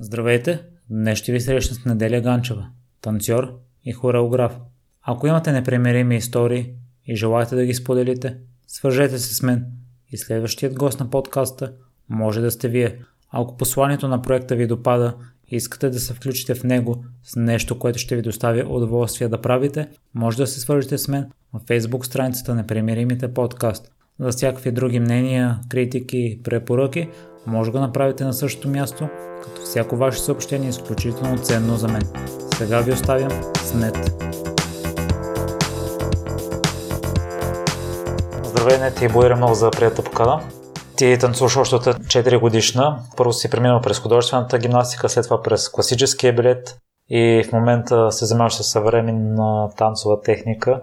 Здравейте! Днес ще ви срещна с Неделя Ганчева, танцор и хореограф. Ако имате непремерими истории и желаете да ги споделите, свържете се с мен и следващият гост на подкаста може да сте вие. Ако посланието на проекта ви допада и искате да се включите в него с нещо, което ще ви достави удоволствие да правите, може да се свържете с мен в Facebook страницата на Премиримите подкаст. За всякакви други мнения, критики, препоръки, може го направите на същото място, като всяко ваше съобщение е изключително ценно за мен. Сега ви оставям с нет. Здравей, нет и благодаря много за приятата покана. Ти танцуваш още от 4 годишна. Първо си преминал през художествената гимнастика, след това през класическия билет и в момента се занимаваш с съвременна танцова техника.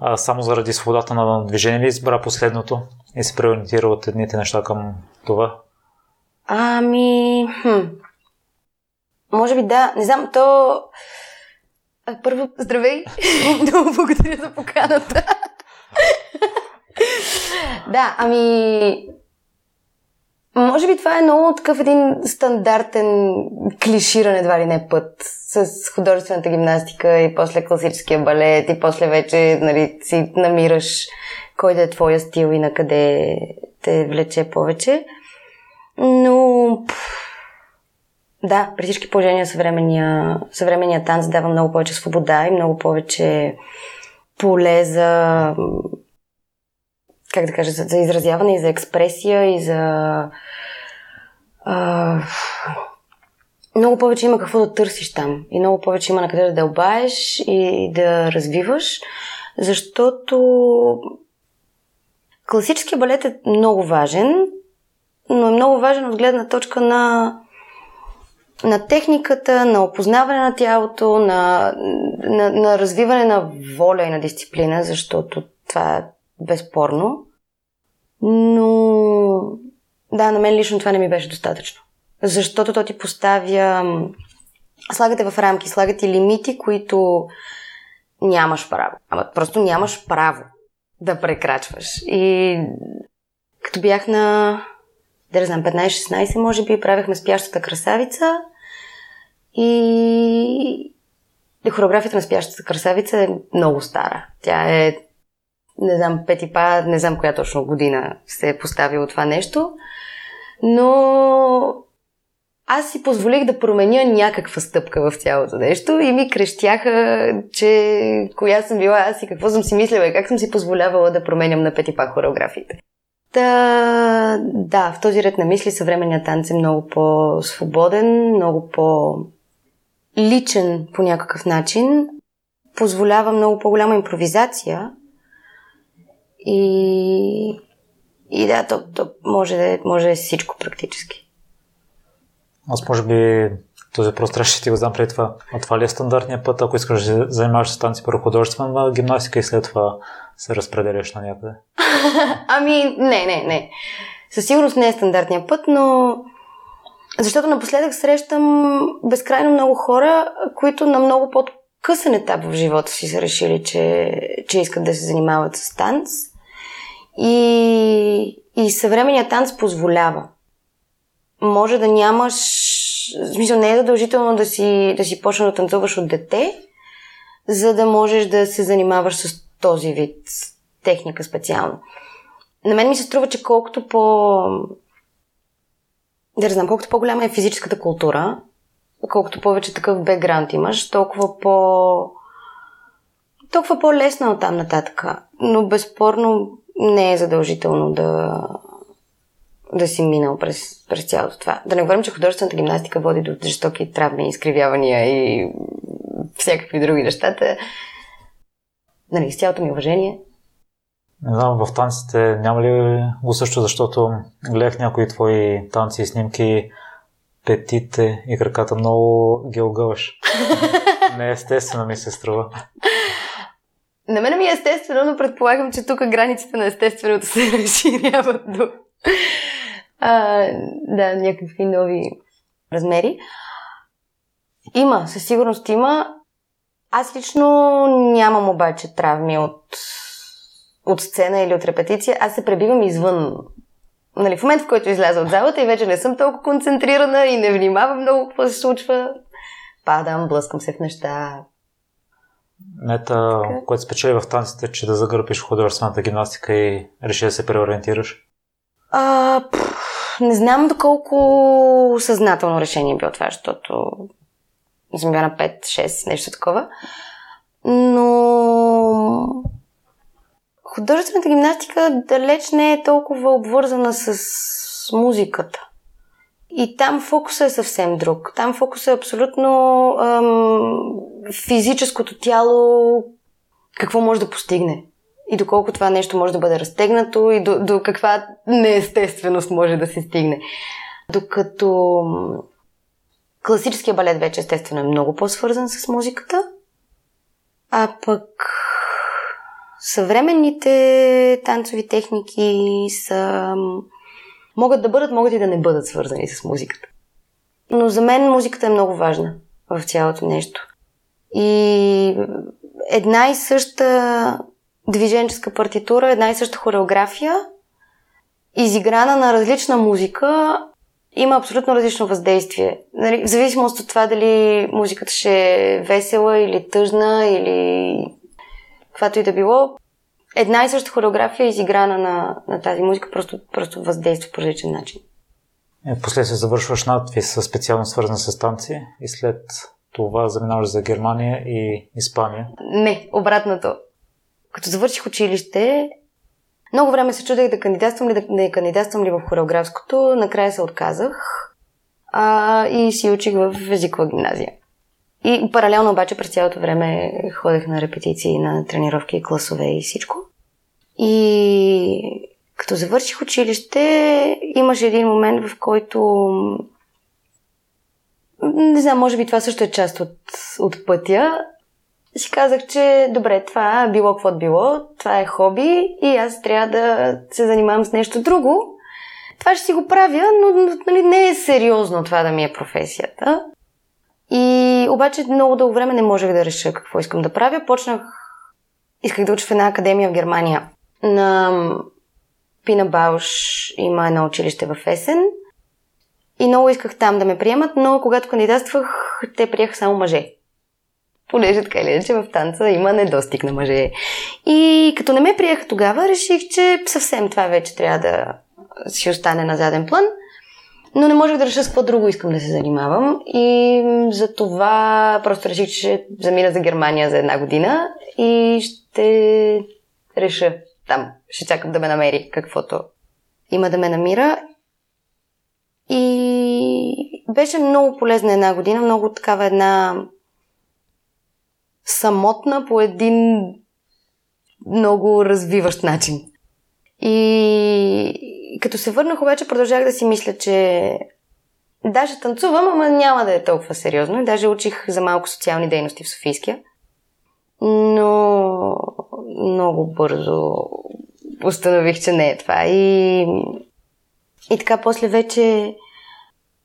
А само заради свободата на движение ли избра последното и се преориентира от едните неща към това? Ами, хм. Може би да. Не знам, то... Първо, здравей! Много благодаря за поканата. да, ами... Може би това е много такъв един стандартен клиширан едва ли не път с художествената гимнастика и после класическия балет и после вече нали, си намираш кой да е твоя стил и на къде те влече повече. Но да, при всички положения съвременния, съвременния танц дава много повече свобода и много повече поле за как да кажа, за, за изразяване и за експресия и за а, много повече има какво да търсиш там и много повече има на къде да дълбаеш и да развиваш, защото класическия балет е много важен, но е много важен от гледна точка на, на техниката, на опознаване на тялото, на, на, на развиване на воля и на дисциплина, защото това е безспорно. Но да, на мен лично това не ми беше достатъчно. Защото то ти поставя... Слагате в рамки, слагате лимити, които нямаш право. Ама просто нямаш право да прекрачваш. И като бях на да не знам, 15-16, може би, правихме спящата красавица и хореографията на спящата красавица е много стара. Тя е, не знам, пети па, не знам коя точно година се е поставило това нещо, но аз си позволих да променя някаква стъпка в цялото нещо и ми крещяха, че коя съм била аз и какво съм си мислила и как съм си позволявала да променям на пети па хореографиите. Да, в този ред на мисли съвременният танц е много по-свободен, много по-личен по някакъв начин, позволява много по-голяма импровизация и, и да, то, то може, да, може да е всичко практически. Аз може би този въпрос трябваше ти го знам преди това. А това ли е стандартният път, ако искаш да занимаваш с танци първо художествена гимнастика и след това се разпределяш на някъде? ами, не, не, не. Със сигурност не е стандартният път, но защото напоследък срещам безкрайно много хора, които на много по-късен етап в живота си са решили, че, че искат да се занимават с танц. И, и съвременният танц позволява. Може да нямаш в смисъл не е задължително да си, да си почна да танцуваш от дете, за да можеш да се занимаваш с този вид техника специално. На мен ми се струва, че колкото по... Да знам, колкото по-голяма е физическата култура, колкото повече такъв бекграунд имаш, толкова по... толкова по-лесно от там нататък. Но безспорно не е задължително да, да си минал през, през цялото това. Да не говорим, че художествената гимнастика води до жестоки травми, изкривявания и всякакви други нещата. Нали, с цялото ми уважение. Не знам, в танците няма ли го също, защото гледах някои твои танци и снимки, петите и краката много ги огъваш. Не естествено ми се струва. На мен ми е естествено, но предполагам, че тук границите на естественото се разширяват до а, да, някакви нови размери. Има, със сигурност има. Аз лично нямам обаче травми от, от сцена или от репетиция. Аз се пребивам извън Нали, в момента, в който изляза от залата и вече не съм толкова концентрирана и не внимавам много какво се случва, падам, блъскам се в неща. Мета, което спечели в танците, че да загърпиш художествената гимнастика и реши да се преориентираш? А, пъл, не знам доколко съзнателно решение е било това, защото съм била на 5-6, нещо такова. Но художествената гимнастика далеч не е толкова обвързана с музиката. И там фокусът е съвсем друг. Там фокусът е абсолютно ам, физическото тяло, какво може да постигне. И доколко това нещо може да бъде разтегнато и до, до каква неестественост може да се стигне. Докато класическия балет вече естествено е много по-свързан с музиката. А пък съвременните танцови техники са... могат да бъдат, могат и да не бъдат свързани с музиката. Но за мен музиката е много важна в цялото нещо. И една и съща движенческа партитура, една и съща хореография, изиграна на различна музика, има абсолютно различно въздействие. Нали, в зависимост от това дали музиката ще е весела или тъжна или каквато и да било, една и съща хореография, изиграна на, на тази музика, просто, просто въздейства по различен начин. Е, после се завършваш надвис, специално свързан с танци и след това заминаваш за Германия и Испания. Не, обратното. Като завърших училище, много време се чудех да кандидатствам ли, да не кандидатствам ли в хореографското. Накрая се отказах а, и си учих в езикова гимназия. И паралелно обаче през цялото време ходех на репетиции, на тренировки, класове и всичко. И като завърших училище, имаше един момент, в който не знам, може би това също е част от, от пътя си казах, че добре, това било каквото било, това е хоби и аз трябва да се занимавам с нещо друго. Това ще си го правя, но нали, не е сериозно това да ми е професията. И обаче много дълго време не можех да реша какво искам да правя. Почнах, исках да уча в една академия в Германия. На Пина Бауш има едно училище в Есен. И много исках там да ме приемат, но когато кандидатствах, те приеха само мъже понеже така или иначе в танца има недостиг на мъже. И като не ме приеха тогава, реших, че съвсем това вече трябва да си остане на заден план. Но не можех да реша с какво друго искам да се занимавам. И за това просто реших, че замина за Германия за една година и ще реша там. Ще чакам да ме намери каквото има да ме намира. И беше много полезна една година, много такава една самотна по един много развиващ начин. И като се върнах, обаче продължах да си мисля, че даже танцувам, ама няма да е толкова сериозно. И даже учих за малко социални дейности в Софийския. Но много бързо установих, че не е това. И, и така после вече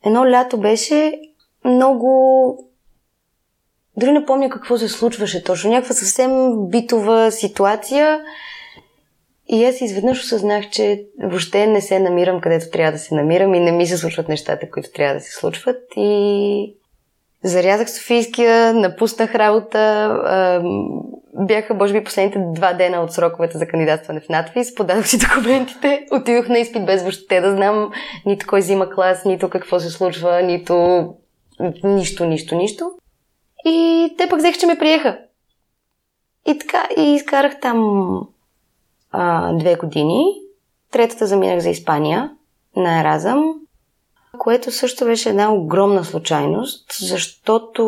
едно лято беше много дори не помня какво се случваше точно. Някаква съвсем битова ситуация. И аз изведнъж осъзнах, че въобще не се намирам където трябва да се намирам и не ми се случват нещата, които трябва да се случват. И зарязах Софийския, напуснах работа. Бяха, може би, последните два дена от сроковете за кандидатстване в надпис. Подадох си документите, отидох на изпит без въобще да знам нито кой взима клас, нито какво се случва, нито нищо, нищо, нищо. И те пък взех, че ме приеха. И така, и изкарах там а, две години. Третата заминах за Испания на Еразъм, което също беше една огромна случайност, защото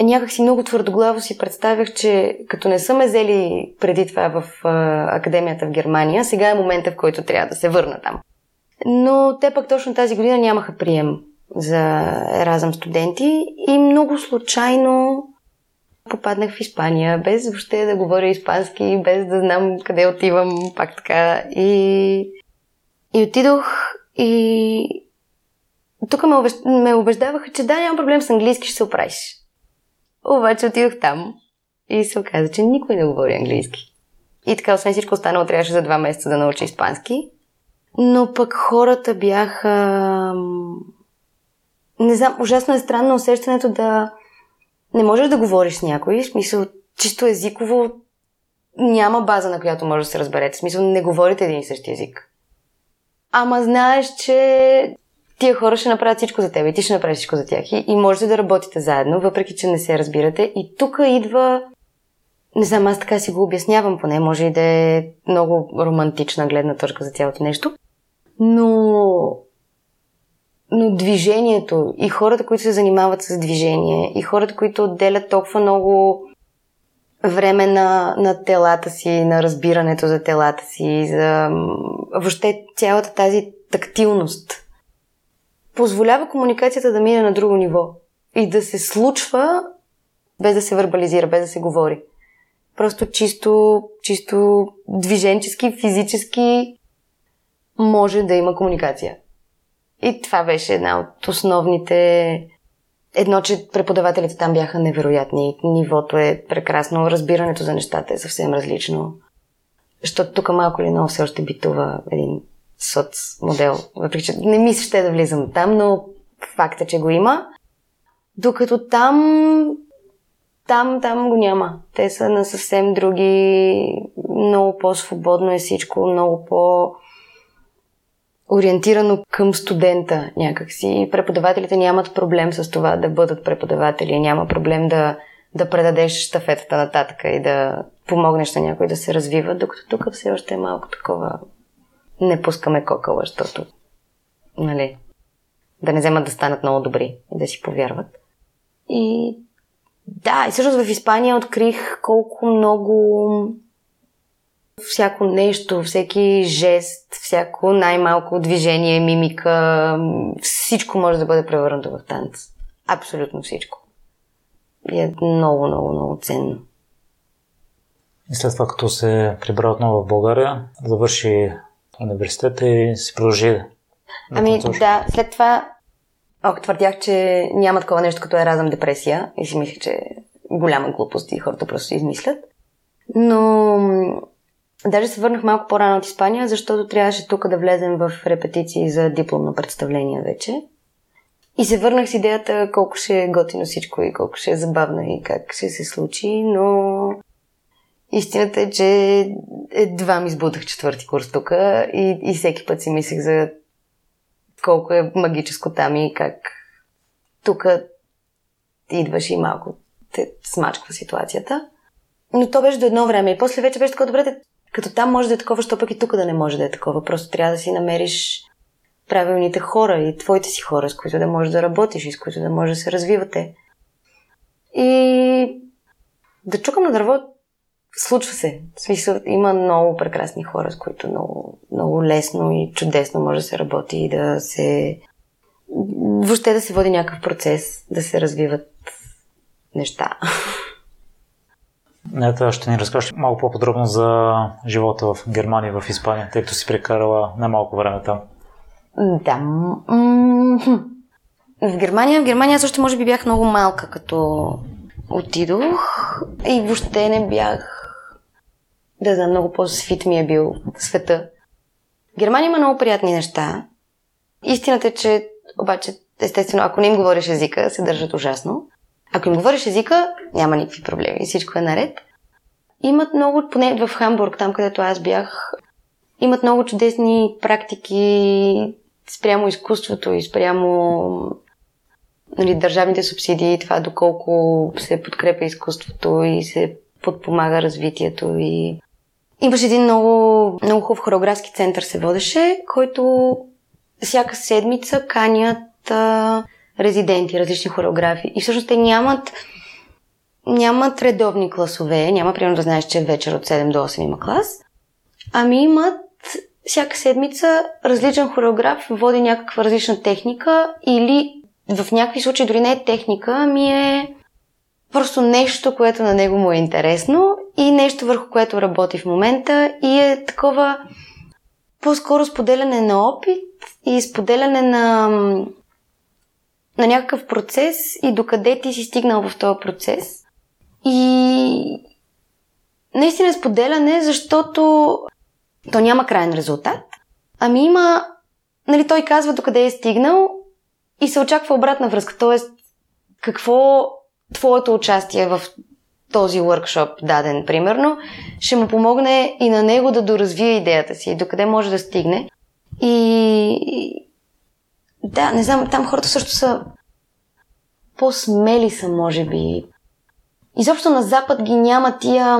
някак си много твърдоглаво си представях, че като не са ме взели преди това в а, академията в Германия, сега е момента, в който трябва да се върна там. Но те пък точно тази година нямаха прием за Еразъм студенти и много случайно попаднах в Испания, без въобще да говоря испански, без да знам къде отивам, пак така. И, и отидох и тук ме, обещ... ме убеждаваха, че да, няма проблем с английски, ще се оправиш. Обаче отидох там и се оказа, че никой не говори английски. И така, освен всичко останало, трябваше за два месеца да науча испански. Но пък хората бяха... Не знам, ужасно е странно усещането да не можеш да говориш с някой. В смисъл, чисто езиково няма база, на която може да се разберете. В смисъл, не говорите един и същи език. Ама знаеш, че тия хора ще направят всичко за теб и ти ще направиш всичко за тях. И, и можете да работите заедно, въпреки че не се разбирате. И тук идва не знам, аз така си го обяснявам поне, може и да е много романтична гледна точка за цялото нещо, но, но движението и хората, които се занимават с движение и хората, които отделят толкова много време на, на телата си, на разбирането за телата си, за въобще цялата тази тактилност, позволява комуникацията да мине на друго ниво и да се случва без да се вербализира, без да се говори. Просто чисто, чисто движенчески, физически може да има комуникация. И това беше една от основните... Едно, че преподавателите там бяха невероятни. Нивото е прекрасно, разбирането за нещата е съвсем различно. Защото тук малко или много все още битува един соц модел. Въпреки, че не мисля ще да влизам там, но факт е, че го има. Докато там там, там го няма. Те са на съвсем други, много по-свободно е всичко, много по- ориентирано към студента някакси. Преподавателите нямат проблем с това да бъдат преподаватели, няма проблем да, да предадеш штафетата нататък и да помогнеш на някой да се развива, докато тук все още е малко такова не пускаме кокала, защото нали, да не вземат да станат много добри и да си повярват. И да, и всъщност в Испания открих колко много всяко нещо, всеки жест, всяко най-малко движение, мимика, всичко може да бъде превърнато в танц. Абсолютно всичко. И е много, много, много ценно. И след това, като се прибра отново в България, завърши университета и се продължи. Ами да, след това Ох, твърдях, че няма такова нещо като еразъм депресия и си мислех, че е голяма глупост и хората просто си измислят. Но даже се върнах малко по-рано от Испания, защото трябваше тук да влезем в репетиции за дипломно представление вече. И се върнах с идеята колко ще е готино всичко и колко ще е забавно и как ще се случи, но истината е, че едва ми избудах четвърти курс тук и, и всеки път си мислех за колко е магическо там и как тук идваш и малко те смачква ситуацията. Но то беше до едно време. И после вече беше такова добре, като там може да е такова, що пък и тук да не може да е такова. Просто трябва да си намериш правилните хора и твоите си хора, с които да можеш да работиш и с които да може да се развивате. И да чукам на дърво Случва се. В смисъл, има много прекрасни хора, с които много, много лесно и чудесно може да се работи и да се... Въобще да се води някакъв процес, да се развиват неща. Ето, ще ни разкажеш малко по-подробно за живота в Германия в Испания, тъй като си прекарала немалко време там. Да. В Германия, в Германия още може би бях много малка, като отидох и въобще не бях да знам, много по-свит ми е бил света. Германия има много приятни неща. Истината е, че обаче, естествено, ако не им говориш езика, се държат ужасно. Ако им говориш езика, няма никакви проблеми. Всичко е наред. Имат много, поне в Хамбург, там където аз бях, имат много чудесни практики спрямо изкуството и спрямо нали, държавните субсидии, това доколко се подкрепя изкуството и се подпомага развитието и Имаше един много, много хубав хореографски център се водеше, който всяка седмица канят а, резиденти, различни хореографи. И всъщност те нямат, нямат редовни класове, няма примерно да знаеш, че вечер от 7 до 8 има клас, ами имат всяка седмица различен хореограф води някаква различна техника или в някакви случаи дори не е техника, ами е просто нещо, което на него му е интересно и нещо върху което работи в момента и е такова по-скоро споделяне на опит и споделяне на, на някакъв процес и докъде ти си стигнал в този процес. И наистина споделяне, защото то няма крайен резултат, Ами има, нали, той казва докъде е стигнал и се очаква обратна връзка. Тоест, какво твоето участие в този workshop даден, примерно, ще му помогне и на него да доразвие идеята си, докъде може да стигне. И да, не знам, там хората също са по-смели са, може би. Изобщо на Запад ги няма тия...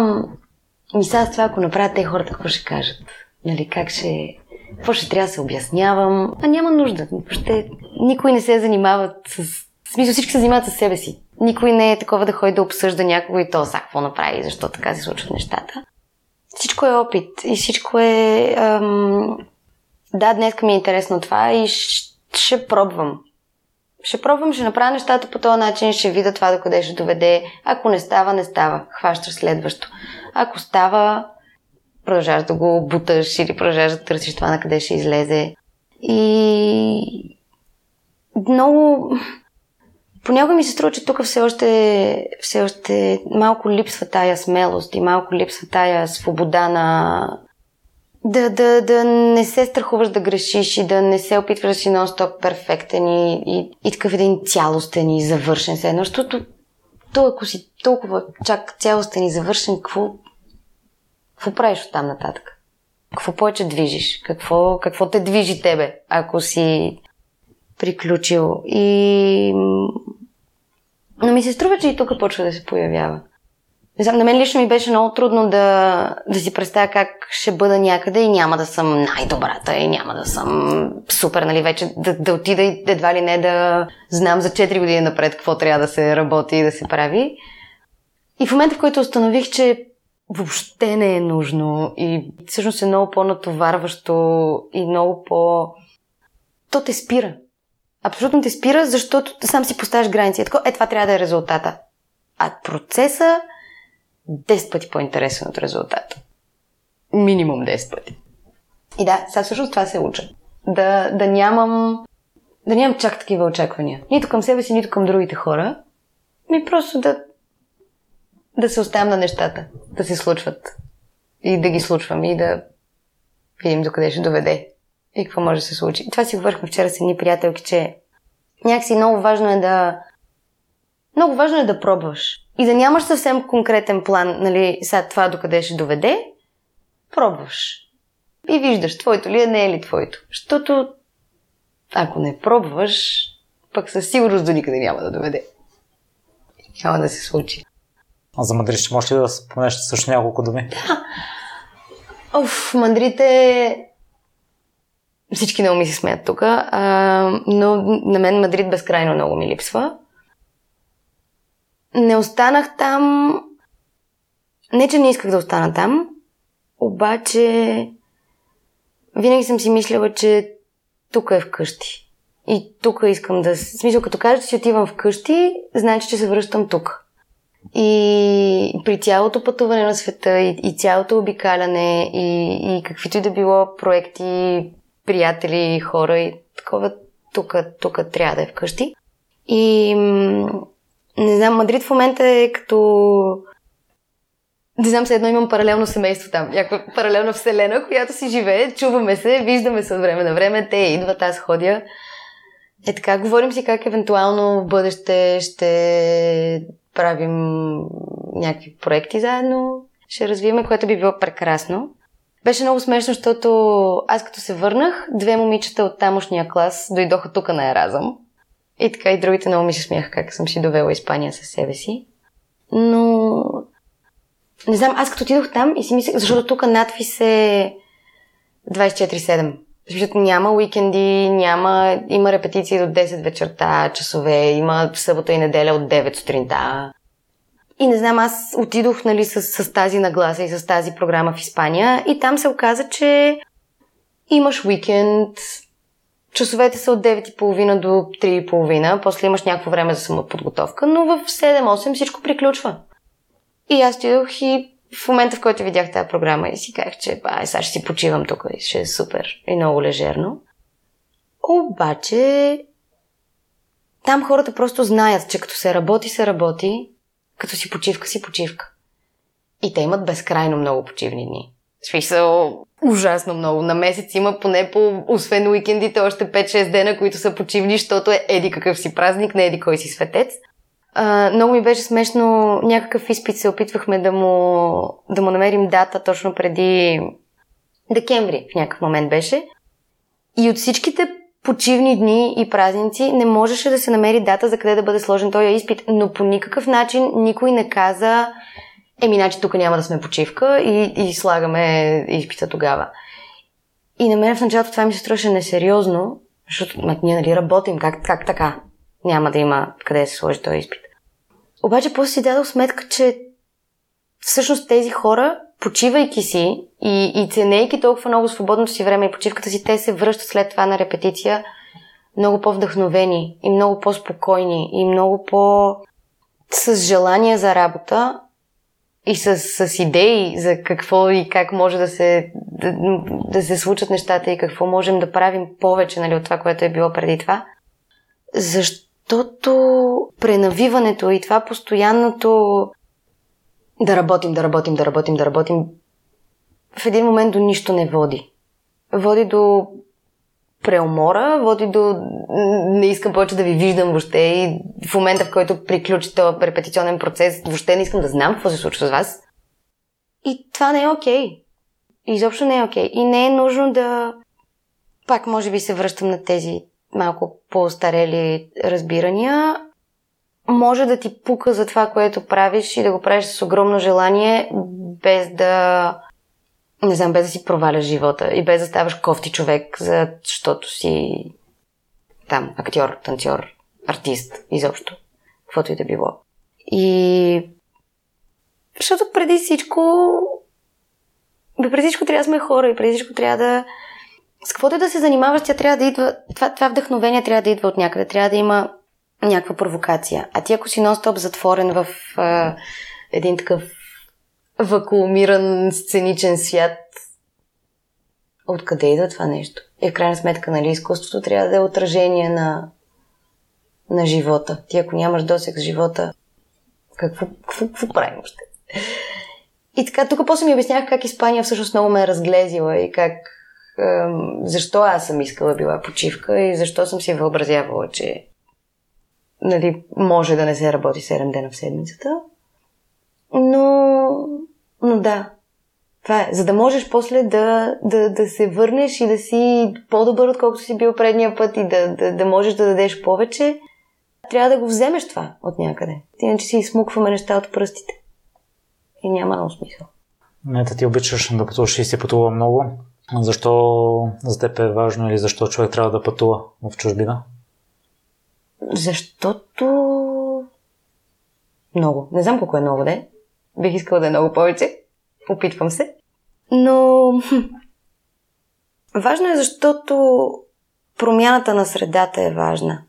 Ми сега това, ако направят те хората, какво ще кажат? Нали, как ще... Какво ще трябва да се обяснявам? А няма нужда. Въобще никой не се занимава с... В смисъл всички се занимават с себе си. Никой не е такова да ходи да обсъжда някого и то са какво направи защо така се случват нещата. Всичко е опит и всичко е... Ам... Да, днес ми е интересно това и ще пробвам. Ще пробвам, ще направя нещата по този начин, ще видя това докъде ще доведе. Ако не става, не става. Хващаш следващо. Ако става, продължаваш да го буташ или продължаваш да търсиш това на къде ще излезе. И много... Понякога ми се струва, че тук все още, все още малко липсва тая смелост и малко липсва тая свобода на, да, да, да не се страхуваш да грешиш и да не се опитваш да си нон-стоп перфектен и, и, и такъв един цялостен и завършен се едно, защото то, ако си толкова чак цялостен и завършен, какво, какво правиш от там нататък? Какво повече движиш? Какво, какво те движи тебе, ако си приключил? И... Но ми се струва, че и тук почва да се появява. Не знам, на мен лично ми беше много трудно да, да си представя как ще бъда някъде и няма да съм най-добрата и няма да съм супер, нали, вече да, да отида и едва ли не да знам за 4 години напред какво трябва да се работи и да се прави. И в момента, в който установих, че въобще не е нужно и всъщност е много по-натоварващо и много по... То те спира. Абсолютно те спира, защото сам си поставяш граници. Е, е, това трябва да е резултата. А процеса 10 пъти по-интересен от резултата. Минимум 10 пъти. И да, сега всъщност това се уча. Да, да нямам да нямам чак такива очаквания. Нито към себе си, нито към другите хора. Ми просто да да се оставям на нещата, да се случват. И да ги случвам и да видим докъде ще доведе. И какво може да се случи. Това си говорихме вчера с едни приятелки, че някакси много важно е да много важно е да пробваш. И да нямаш съвсем конкретен план, нали, сега това докъде ще доведе, пробваш. И виждаш, твоето ли е, не е ли твоето. Защото ако не пробваш, пък със сигурност до никъде няма да доведе. Няма да се случи. А за Мадрид ще можеш ли да споменеш също няколко думи? Да. Оф, Мадрид Всички много ми се смеят тук, но на мен Мадрид безкрайно много ми липсва. Не останах там. Не, че не исках да остана там, обаче винаги съм си мислила, че тук е вкъщи. И тук искам да... В смисъл, като кажа, че си отивам вкъщи, значи, че се връщам тук. И при цялото пътуване на света и, и цялото обикаляне и, и каквито и да било проекти, приятели, хора и такова, тук, тук трябва да е вкъщи. И не знам, Мадрид в момента е като... Не знам, се едно имам паралелно семейство там, някаква паралелна вселена, която си живее, чуваме се, виждаме се от време на време, те идват, аз ходя. Е така, говорим си как евентуално в бъдеще ще правим някакви проекти заедно, ще развиваме, което би било прекрасно. Беше много смешно, защото аз като се върнах, две момичета от тамошния клас дойдоха тук на Еразъм. И така и другите много ми се смяха как съм си довела Испания със себе си. Но не знам, аз като отидох там и си мислех, защото тук надпис е 24-7. Защото няма уикенди, няма, има репетиции до 10 вечерта, часове, има събота и неделя от 9 сутринта. И не знам, аз отидох нали, с, с тази нагласа и с тази програма в Испания и там се оказа, че имаш уикенд, Часовете са от 9.30 до 3.30, после имаш някакво време за самоподготовка, но в 7-8 всичко приключва. И аз отидох и в момента, в който видях тази програма и си казах, че ай, сега ще си почивам тук и ще е супер и много лежерно. Обаче, там хората просто знаят, че като се работи, се работи, като си почивка, си почивка. И те имат безкрайно много почивни дни. В смисъл, ужасно много. На месец има поне по, освен уикендите, още 5-6 дена, които са почивни, защото е еди какъв си празник, не еди кой си светец. А, много ми беше смешно, някакъв изпит се опитвахме да му, да му намерим дата точно преди декември в някакъв момент беше. И от всичките почивни дни и празници не можеше да се намери дата за къде да бъде сложен този изпит, но по никакъв начин никой не каза еми, значи тук няма да сме почивка и, и слагаме изпита тогава. И на мен в началото това ми се струваше несериозно, защото ма, ние нали работим, как, как така? Няма да има къде да се сложи този изпит. Обаче после си дадох сметка, че всъщност тези хора, почивайки си и, и ценейки толкова много свободното си време и почивката си, те се връщат след това на репетиция много по-вдъхновени и много по-спокойни и много по- с желание за работа и с, с идеи за какво и как може да се, да, да се случат нещата и какво можем да правим повече нали, от това, което е било преди това. Защото пренавиването и това постоянното да работим, да работим, да работим, да работим, в един момент до нищо не води. Води до преумора, води до не искам повече да ви виждам въобще и в момента, в който приключи този репетиционен процес, въобще не искам да знам какво се случва с вас. И това не е окей. Okay. Изобщо не е окей. Okay. И не е нужно да... Пак може би се връщам на тези малко по-старели разбирания. Може да ти пука за това, което правиш и да го правиш с огромно желание, без да не знам, без да си проваляш живота и без да ставаш кофти човек, защото си там актьор, танцор, артист, изобщо. Каквото и да било. И защото преди всичко преди всичко трябва да сме хора и преди всичко трябва да с каквото и да се занимаваш, тя трябва да идва, това, това вдъхновение трябва да идва от някъде, трябва да има някаква провокация. А ти ако си нон-стоп затворен в а, един такъв вакуумиран сценичен свят. Откъде идва това нещо? И в крайна сметка, нали, изкуството трябва да е отражение на, на живота. Ти ако нямаш досек с живота, какво, какво, какво правим още? И така, тук после ми обяснях как Испания всъщност много ме е разглезила и как защо аз съм искала била почивка и защо съм си въобразявала, че нали, може да не се работи 7 дена в седмицата. Но но да, това е. За да можеш после да, да, да се върнеш и да си по-добър, отколкото си бил предния път и да, да, да можеш да дадеш повече, трябва да го вземеш това от някъде. Иначе си измукваме неща от пръстите. И няма много смисъл. Ето ти обичаш да пътуваш и си пътува много. Защо за теб е важно или защо човек трябва да пътува в чужбина? Защото много. Не знам колко е много, да Бих искала да е много повече. Опитвам се. Но важно е, защото промяната на средата е важна.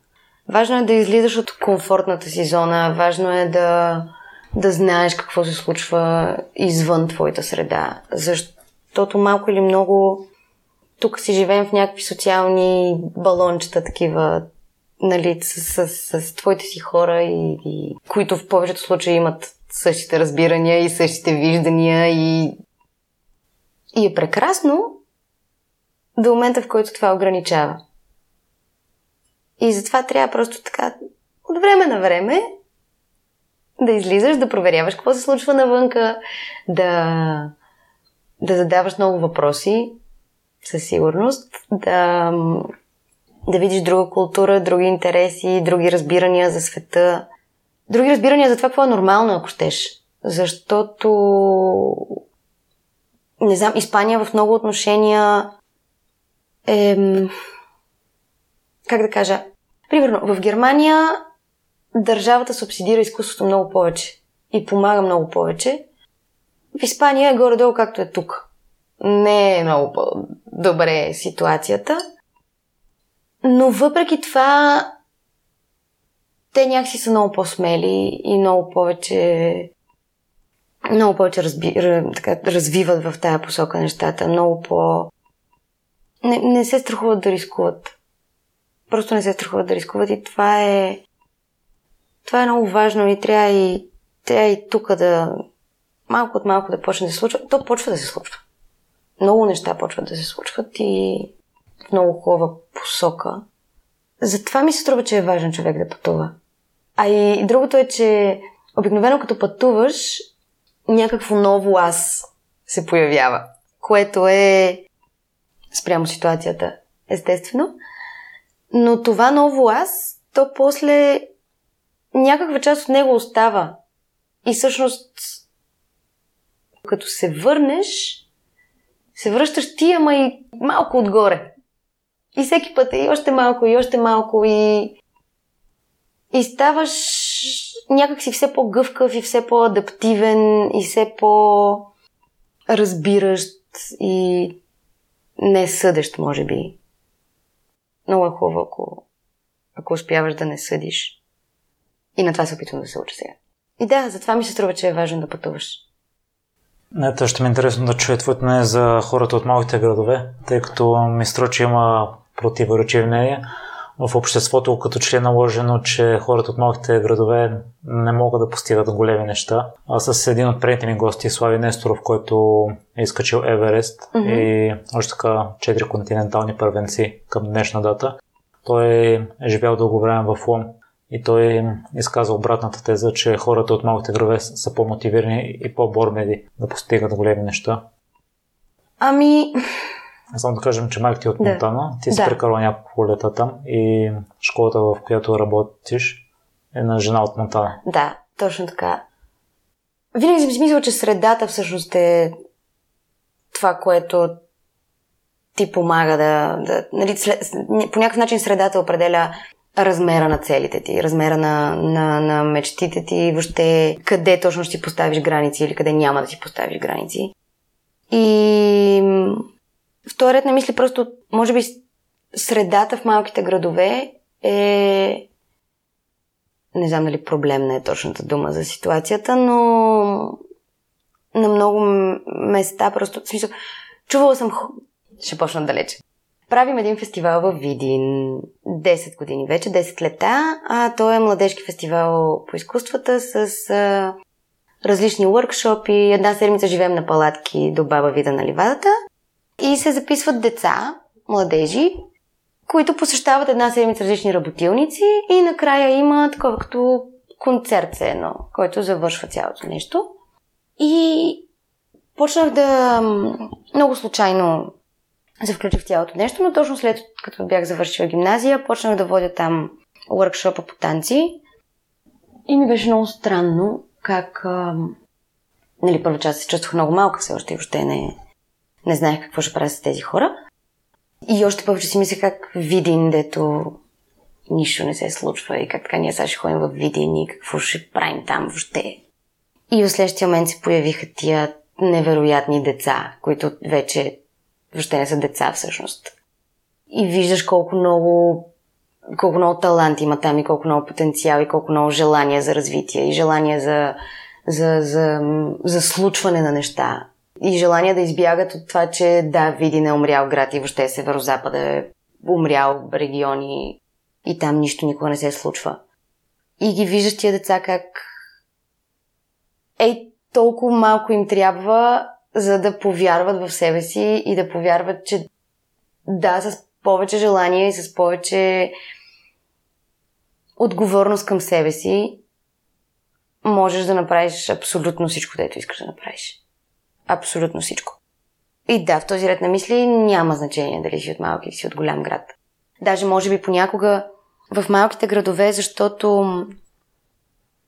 Важно е да излизаш от комфортната си зона, важно е да, да знаеш какво се случва извън твоята среда. Защото малко или много тук си живеем в някакви социални балончета, такива, нали, с, с, с, твоите си хора, и, и, които в повечето случаи имат същите разбирания и същите виждания и... И е прекрасно до момента, в който това ограничава. И затова трябва просто така от време на време да излизаш, да проверяваш какво се случва навънка, да, да задаваш много въпроси, със сигурност, да, да видиш друга култура, други интереси, други разбирания за света, други разбирания за това какво е нормално, ако щеш. Защото, не знам, Испания в много отношения е... Как да кажа? Примерно, в Германия държавата субсидира изкуството много повече и помага много повече. В Испания е горе-долу както е тук. Не е много по-добре ситуацията. Но въпреки това те някакси са много по-смели и много повече много повече разби, така, развиват в тая посока нещата, много по... Не, не се страхуват да рискуват. Просто не се страхуват да рискуват и това е... Това е много важно и трябва и, трябва и тук да... Малко от малко да почне да се случва. То почва да се случва. много неща почват да се случват и в много хубава посока. Затова ми се струва, че е важен човек да пътува. А и другото е, че обикновено като пътуваш, някакво ново аз се появява, което е спрямо ситуацията, естествено. Но това ново аз, то после някаква част от него остава. И всъщност, като се върнеш, се връщаш ти, ама и малко отгоре. И всеки път е и още малко, и още малко, и, и ставаш някакси все по-гъвкав и все по-адаптивен и все по-разбиращ и не съдещ, може би. Много е хубаво, ако, ако успяваш да не съдиш. И на това се опитвам да се уча сега. И да, затова ми се струва, че е важно да пътуваш. Ето, ще ми е интересно да чуя твоето мнение за хората от малките градове, тъй като ми струва, че има противоречиви мнения. В обществото като че е наложено, че хората от малките градове не могат да постигат големи неща. А с един от предните ми гости, Слави Несторов, който е изкачил Еверест mm-hmm. и още така четири континентални първенци към днешна дата, той е живял дълго време в Лом и той изказа обратната теза, че хората от малките градове са по-мотивирани и по-бормеди да постигат големи неща. Ами... Само да кажем, че майка ти е от Монтана, ти да. си прекарала няколко лета там и школата, в която работиш, е на жена от Монтана. Да, точно така. Винаги съм си мислила, че средата всъщност е това, което ти помага да... да нали, по някакъв начин средата определя размера на целите ти, размера на, на, на мечтите ти, въобще къде точно ще си поставиш граници или къде няма да си поставиш граници. И в този ред на мисли просто, може би, средата в малките градове е не знам дали проблемна е точната дума за ситуацията, но на много места просто, в смисъл, чувала съм, ще почна далече. Правим един фестивал в Видин 10 години вече, 10 лета, а то е младежки фестивал по изкуствата с а, различни въркшопи. Една седмица живеем на палатки до баба Вида на ливадата и се записват деца, младежи, които посещават една седмица различни работилници и накрая има такова като концерт се едно, който завършва цялото нещо. И почнах да много случайно се включих в цялото нещо, но точно след като бях завършила гимназия, почнах да водя там уркшопа по танци. И ми беше много странно как... Нали, първо част се чувствах много малка все още и въобще не, не знаех какво ще правя с тези хора. И още повече си мисля как Видин, дето нищо не се случва и как така ние сега ще ходим в Видин и какво ще правим там въобще. И в следващия момент се появиха тия невероятни деца, които вече въобще не са деца всъщност. И виждаш колко много колко много талант има там и колко много потенциал и колко много желание за развитие и желание за, за, за, за случване на неща. И желание да избягат от това, че да, Видин е умрял град и въобще Северо-Запада е умрял региони и там нищо никога не се случва. И ги виждаш тия деца как ей, толкова малко им трябва, за да повярват в себе си и да повярват, че да, с повече желание и с повече отговорност към себе си можеш да направиш абсолютно всичко, което искаш да направиш. Абсолютно всичко. И да, в този ред на мисли няма значение дали си от малки или си от голям град. Даже може би понякога в малките градове, защото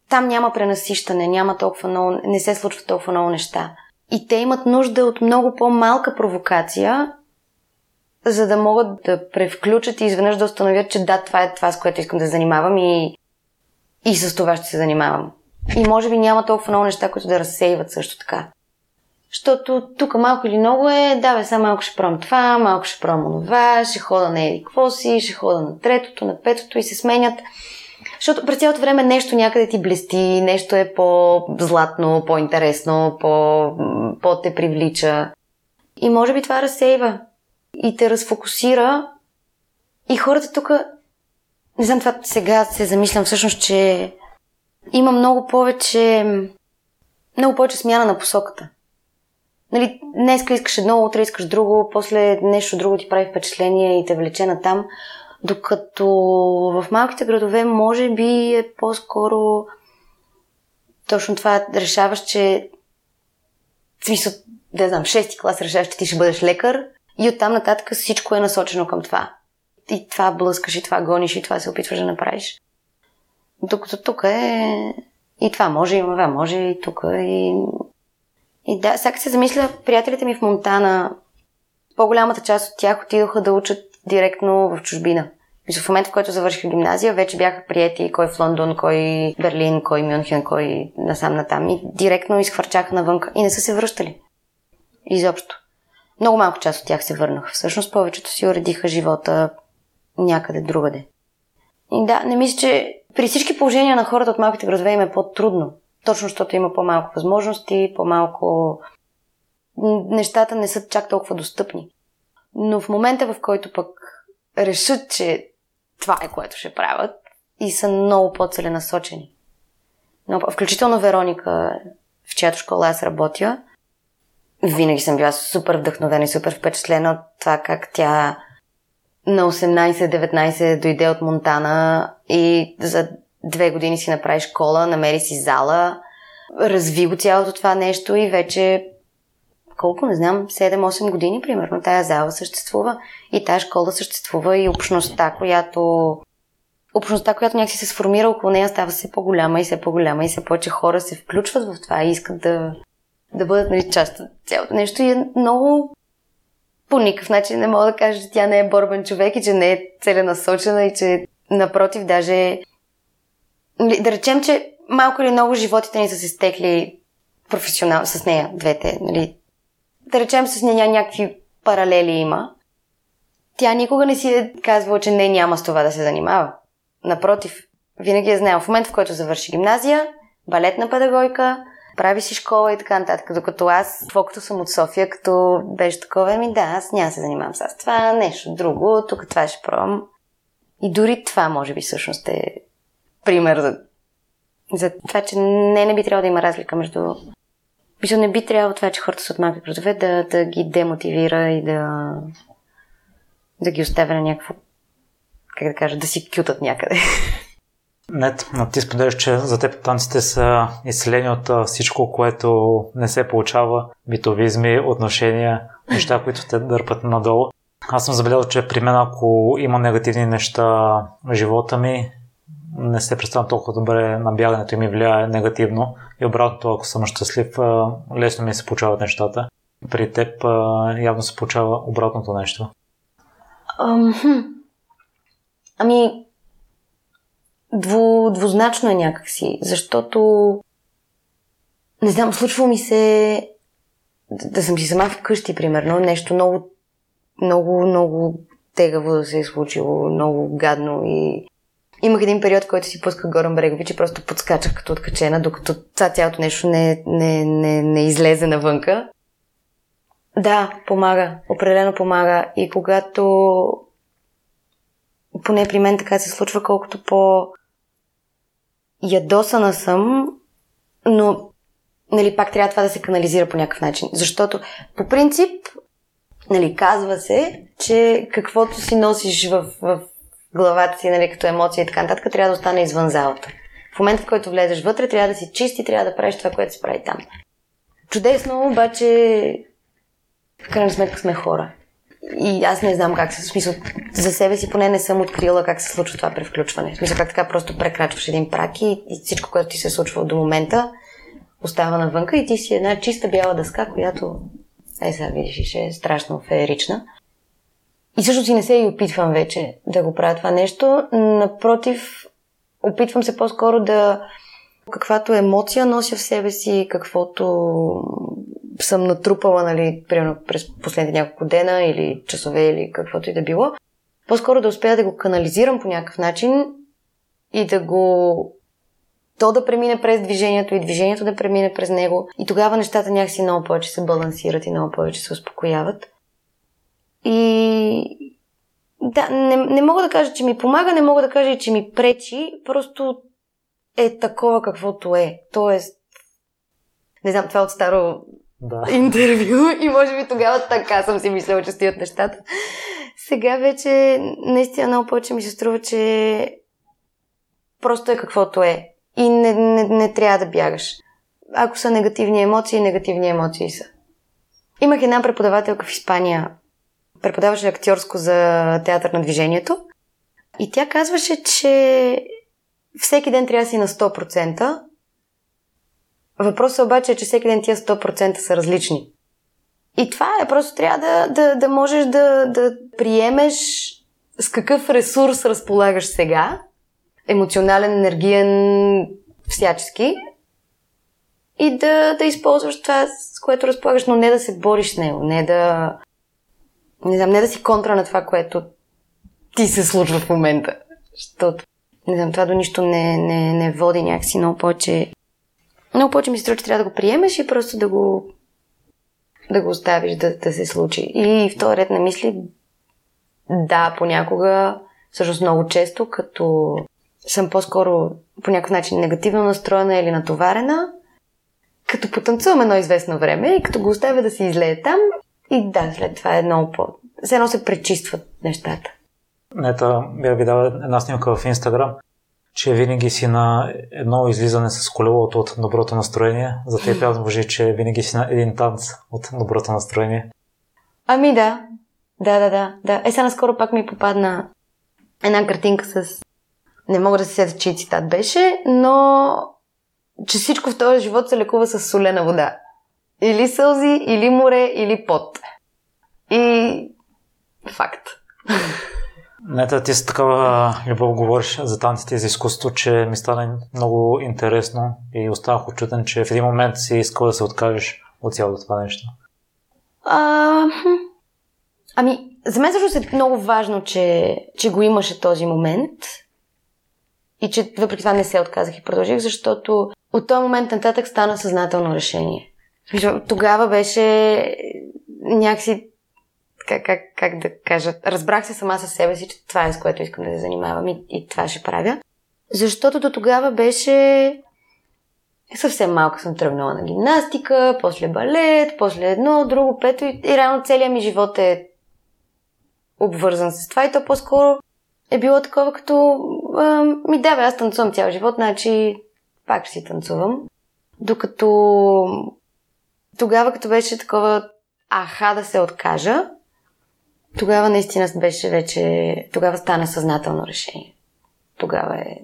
там няма пренасищане, няма толкова много, не се случва толкова много неща. И те имат нужда от много по-малка провокация, за да могат да превключат и изведнъж да установят, че да, това е това, с което искам да занимавам и, и с това ще се занимавам. И може би няма толкова много неща, които да разсейват също така. Защото тук малко или много е, да бе, сега малко ще пробвам това, малко ще пробвам това, ще хода на еди какво си, ще хода на третото, на петото и се сменят. Защото през цялото време нещо някъде ти блести, нещо е по-златно, по-интересно, по- по-те привлича. И може би това разсейва и те разфокусира. И хората тук, не знам, това сега се замислям всъщност, че има много повече, много повече смяна на посоката. Нали, днеска искаш едно, утре искаш друго, после нещо друго ти прави впечатление и те влече на там. Докато в малките градове може би е по-скоро точно това решаваш, че смисъл, да знам, 6 клас решаваш, че ти ще бъдеш лекар и оттам нататък всичко е насочено към това. И това блъскаш, и това гониш, и това се опитваш да направиш. Докато тук е... И това може, и това може, и тук, и... И да, сега се замисля, приятелите ми в Монтана, по-голямата част от тях отидоха да учат директно в чужбина. Мисля, в момента, в който завърших гимназия, вече бяха приети кой в Лондон, кой Берлин, кой Мюнхен, кой насам натам. И директно изхвърчаха навънка и не са се връщали. Изобщо. Много малко част от тях се върнаха. Всъщност повечето си уредиха живота някъде другаде. И да, не мисля, че при всички положения на хората от малките градове им е по-трудно. Точно защото има по-малко възможности, по-малко... Нещата не са чак толкова достъпни. Но в момента, в който пък решат, че това е което ще правят и са много по-целенасочени. Но, включително Вероника, в чиято школа аз работя, винаги съм била супер вдъхновена и супер впечатлена от това как тя на 18-19 дойде от Монтана и за две години си направи школа, намери си зала, разви го цялото това нещо и вече колко, не знам, 7-8 години, примерно, тая зала съществува. И тая школа съществува и общността, която общността, която някакси се сформира около нея, става все по-голяма и все по-голяма и все повече хора се включват в това и искат да, да бъдат нали, част от цялото нещо. И е много по никакъв начин не мога да кажа, че тя не е борбен човек и че не е целенасочена и че напротив, даже да речем, че малко или много животите ни са се стекли професионално с нея, двете. Нали. Да речем, с нея някакви паралели има. Тя никога не си е казвала, че не няма с това да се занимава. Напротив, винаги е знаел. В момента, в който завърши гимназия, балетна педагогика, прави си школа и така нататък. Докато аз, колкото съм от София, като беше такова, ми да, аз няма се занимавам с това, нещо друго, тук това ще пробвам. И дори това, може би, всъщност е пример за, за това, че не, не би трябвало да има разлика между... Мисля, не би трябвало това, че хората са от малки градове, да, да ги демотивира и да, да ги оставя на някакво, как да кажа, да си кютат някъде. Нет, ти споделяш, че за теб танците са изцелени от всичко, което не се получава, битовизми, отношения, неща, които те дърпат надолу. Аз съм забелязал, че при мен, ако има негативни неща в живота ми, не се представям толкова добре на бягането и ми влияе негативно. И обратното, ако съм щастлив, лесно ми се получават нещата. При теб явно се получава обратното нещо. Um, ами, дву, двузначно е някакси, защото не знам, случва ми се да, да съм си сама вкъщи, примерно, нещо много, много, много тегаво да се е случило, много гадно и имах един период, който си пусках Горан Брегович и просто подскачах като откачена, докато това цялото нещо не, не, не, не излезе навънка. Да, помага. Определено помага. И когато поне при мен така се случва, колкото по ядосана съм, но нали, пак трябва това да се канализира по някакъв начин. Защото по принцип нали, казва се, че каквото си носиш в, в главата си, нали, като емоция и така нататък, трябва да остане извън залата. В момента, в който влезеш вътре, трябва да си чисти, трябва да правиш това, което се прави там. Чудесно, обаче в крайна сметка сме хора. И аз не знам как се, в смисъл, за себе си поне не съм открила как се случва това превключване. В смисъл, как така просто прекрачваш един прак и, и всичко, което ти се е случва до момента, остава навънка и ти си една чиста бяла дъска, която, е сега видиш, ще е страшно феерична. И също си не се и опитвам вече да го правя това нещо. Напротив, опитвам се по-скоро да каквато емоция нося в себе си, каквото съм натрупала, нали, примерно през последните няколко дена или часове или каквото и да било, по-скоро да успея да го канализирам по някакъв начин и да го то да премине през движението и движението да премине през него. И тогава нещата някакси много повече се балансират и много повече се успокояват. И да, не, не мога да кажа, че ми помага, не мога да кажа, че ми пречи, просто е такова каквото е. Тоест, не знам, това е от старо да. интервю и може би тогава така съм си мислила, че стоят нещата. Сега вече наистина много повече ми се струва, че просто е каквото е. И не, не, не трябва да бягаш. Ако са негативни емоции, негативни емоции са. Имах една преподавателка в Испания, преподаваше актьорско за театър на движението. И тя казваше, че всеки ден трябва да си на 100%. Въпросът обаче е, че всеки ден тия 100% са различни. И това е, просто трябва да, да, да можеш да, да приемеш с какъв ресурс разполагаш сега, емоционален, енергиен, всячески, и да, да използваш това, с което разполагаш, но не да се бориш с него, не да не знам, не да си контра на това, което ти се случва в момента. Защото, не знам, това до нищо не, не, не води някакси много повече. Много повече ми се струва, че трябва да го приемеш и просто да го да го оставиш да, да се случи. И втори ред на мисли, да, понякога, всъщност много често, като съм по-скоро по някакъв начин негативно настроена или натоварена, като потанцувам едно известно време и като го оставя да се излее там, и да, след това е много по... Все едно се пречистват нещата. Ето, бях ви дал една снимка в Инстаграм, че винаги си на едно излизане с колелото от доброто настроение. За теб аз може, че винаги си на един танц от доброто настроение. Ами да. Да, да, да. да. Е, сега наскоро пак ми попадна една картинка с... Не мога да се седа, че цитат беше, но че всичко в този живот се лекува с солена вода. Или сълзи, или море, или пот. И факт. Нета, ти с такава любов говориш за танците и за изкуство, че ми стана много интересно и останах очутен, че в един момент си искал да се откажеш от цялото това нещо. А, ами, за мен също е много важно, че, че го имаше този момент и че въпреки това не се отказах и продължих, защото от този момент нататък стана съзнателно решение. Тогава беше някакси как, как, как да кажа, разбрах се сама със себе си, че това е с което искам да се занимавам и, и това ще правя. Защото до тогава беше съвсем малко съм тръгнала на гимнастика, после балет, после едно, друго, пето и, и реално целият ми живот е обвързан с това и то по-скоро е било такова като а, ми да, аз танцувам цял живот, значи пак ще си танцувам. Докато тогава, като беше такова аха да се откажа, тогава наистина беше вече, тогава стана съзнателно решение. Тогава е,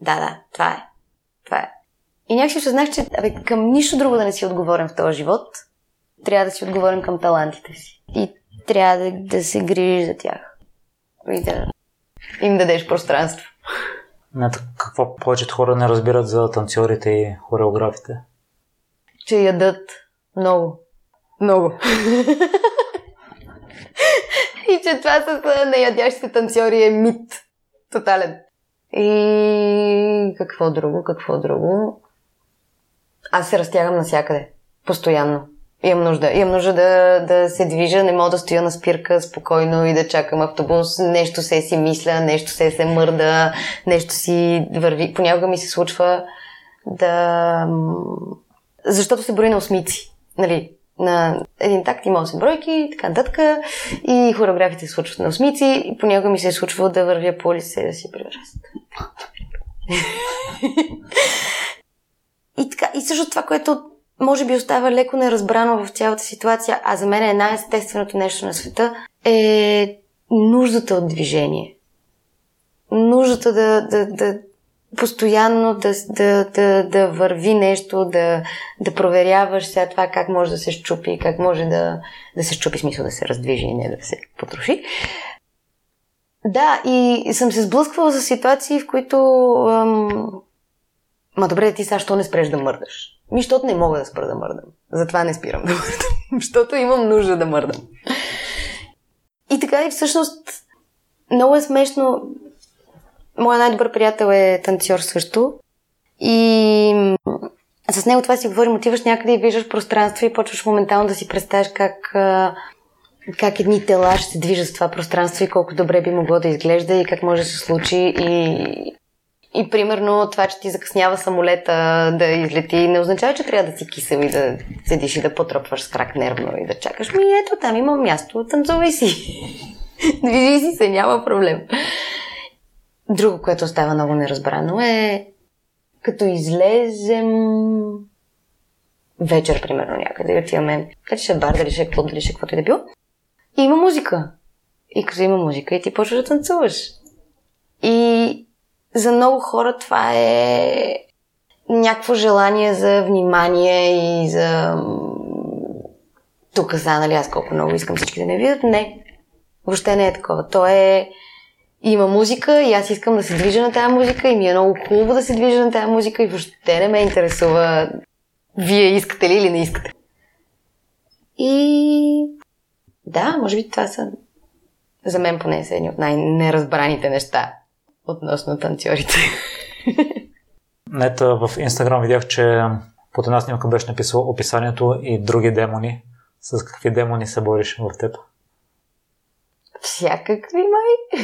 да, да, това е. Това е. И някакси осъзнах, че абе, към нищо друго да не си отговорим в този живот, трябва да си отговорим към талантите си. И трябва да, да се грижиш за тях. И да им дадеш пространство. Не, какво повечето хора не разбират за танцорите и хореографите? Че ядат много. Много. и че това с неядящите танцори е мит. Тотален. И какво друго, какво друго? Аз се разтягам навсякъде. Постоянно. Имам нужда. Имам нужда да, да се движа, не мога да стоя на спирка спокойно и да чакам автобус. Нещо се си мисля, нещо се се мърда, нещо си върви. Понякога ми се случва да... Защото се брои на осмици. Нали, на един такт има 8 бройки така нататък. И хореографите се случват на осмици. И понякога ми се е случвало да вървя по улица и да си превръст. и така, и също това, което може би остава леко неразбрано в цялата ситуация, а за мен е най-естественото нещо на света, е нуждата от движение. Нуждата да, да, да постоянно да, да, да, да върви нещо, да, да проверяваш сега това как може да се щупи, как може да, да се щупи, смисъл да се раздвижи и не да се потроши. Да, и съм се сблъсквала за ситуации, в които ам... Ма добре, ти сега що не спреш да мърдаш? Ми, защото не мога да спра да мърдам. Затова не спирам да мърдам. защото имам нужда да мърдам. И така и всъщност много е смешно. Моя най-добър приятел е танцор също. И с него това си говорим, отиваш някъде и виждаш пространство и почваш моментално да си представиш как, как едни тела ще се движат в това пространство и колко добре би могло да изглежда и как може да се случи. И, И примерно това, че ти закъснява самолета да излети, не означава, че трябва да си кисел и да седиш и да потропваш с крак нервно и да чакаш. Ми ето, там има място, танцувай си. Движи си се, няма проблем. Друго, което остава много неразбрано е като излезем вечер, примерно, някъде и отиваме, дали ще е бар, дали ще е клуб, дали ще е каквото и да било. И има музика. И като има музика и ти почваш да танцуваш. И за много хора това е някакво желание за внимание и за тук са, нали, аз колко много искам всички да не видят. Не. Въобще не е такова. То е има музика и аз искам да се движа на тази музика и ми е много хубаво да се движа на тази музика и въобще не ме интересува вие искате ли или не искате. И да, може би това са за мен поне са едни от най-неразбраните неща относно танцорите. Ето в Инстаграм видях, че под една снимка беше написал описанието и други демони. С какви демони се бориш в теб? Всякакви май.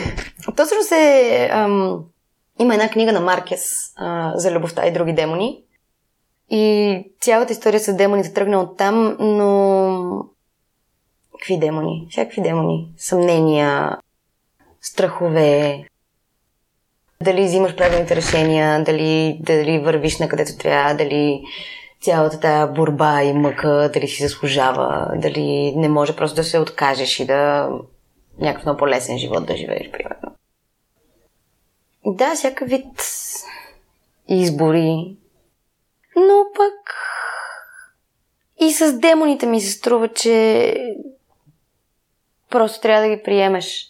Точно се... Ам, има една книга на Маркес а, за любовта и други демони. И цялата история с демоните тръгна от там, но... Какви демони? Всякакви демони. Съмнения, страхове, дали взимаш правилните решения, дали, дали вървиш на където трябва, дали цялата тая борба и мъка, дали си заслужава, дали не може просто да се откажеш и да някакъв много по-лесен живот да живееш, примерно. Да, всякакъв вид избори, но пък и с демоните ми се струва, че просто трябва да ги приемеш.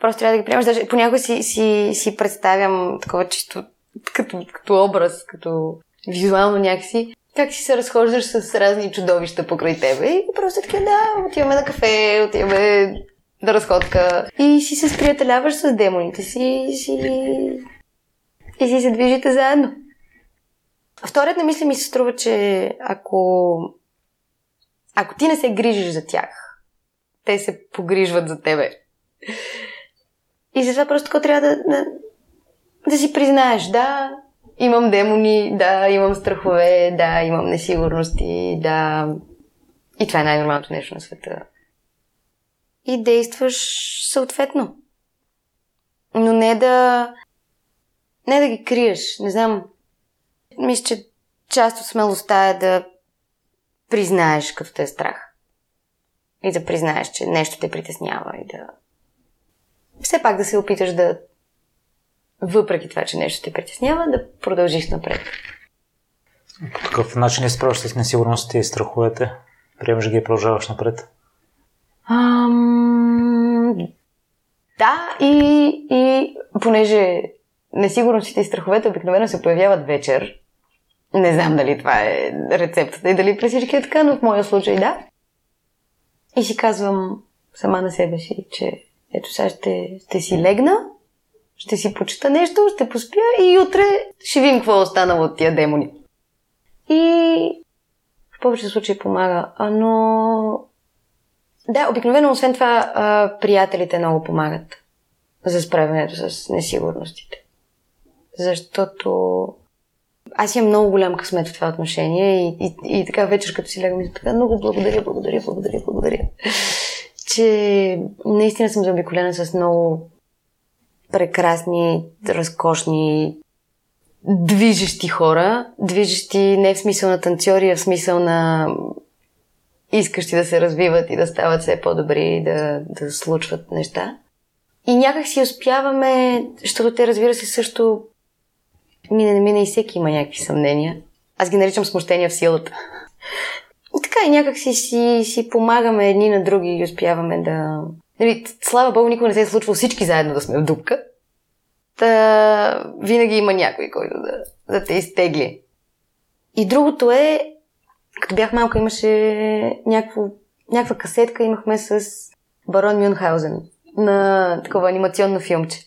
Просто трябва да ги приемеш. Даже понякога си, си, си представям такова чисто като, като образ, като визуално някакси, как си се разхождаш с разни чудовища покрай тебе и просто така, да, отиваме на кафе, отиваме да разходка и си се сприятеляваш с демоните си и си, и си се движите заедно. Вторият на мисли ми се струва, че ако, ако ти не се грижиш за тях, те се погрижват за тебе. И затова просто трябва да, да, да си признаеш, да, имам демони, да, имам страхове, да, имам несигурности, да. И това е най-нормалното нещо на света. И действаш съответно. Но не да. Не да ги криеш. Не знам. Мисля, че част от смелостта е да признаеш, като те е страх. И да признаеш, че нещо те притеснява и да все пак да се опиташ да, въпреки това, че нещо те притеснява, да продължиш напред. По такъв начин не справяш с несигурностите и страховете? Приемаш ги и продължаваш напред? Ам... Да, и, и понеже несигурностите и страховете обикновено се появяват вечер, не знам дали това е рецептата и дали при всички е така, но в моя случай да. И си казвам сама на себе си, че ето сега ще, ще си легна, ще си почита нещо, ще поспя и утре ще видим какво е останало от тия демони. И в повечето случаи помага. А, но... Да, обикновено, освен това, а, приятелите много помагат за справянето с несигурностите. Защото аз имам много голям късмет в това отношение и, и, и така вечер, като си лягам, и така много благодаря, благодаря, благодаря, благодаря че наистина съм заобиколена с много прекрасни, разкошни, движещи хора. Движещи не в смисъл на танцори, а в смисъл на искащи да се развиват и да стават все по-добри и да, да случват неща. И някак си успяваме, защото те, разбира се, също мине не мине и всеки има някакви съмнения. Аз ги наричам смущения в силата. И така и някак си, си, си помагаме едни на други и успяваме да... Нали, слава Богу, никога не се е случвало всички заедно да сме в дупка. Та винаги има някой, който да, да те изтегли. И другото е, като бях малка, имаше някакво, някаква касетка, имахме с Барон Мюнхаузен на такова анимационно филмче.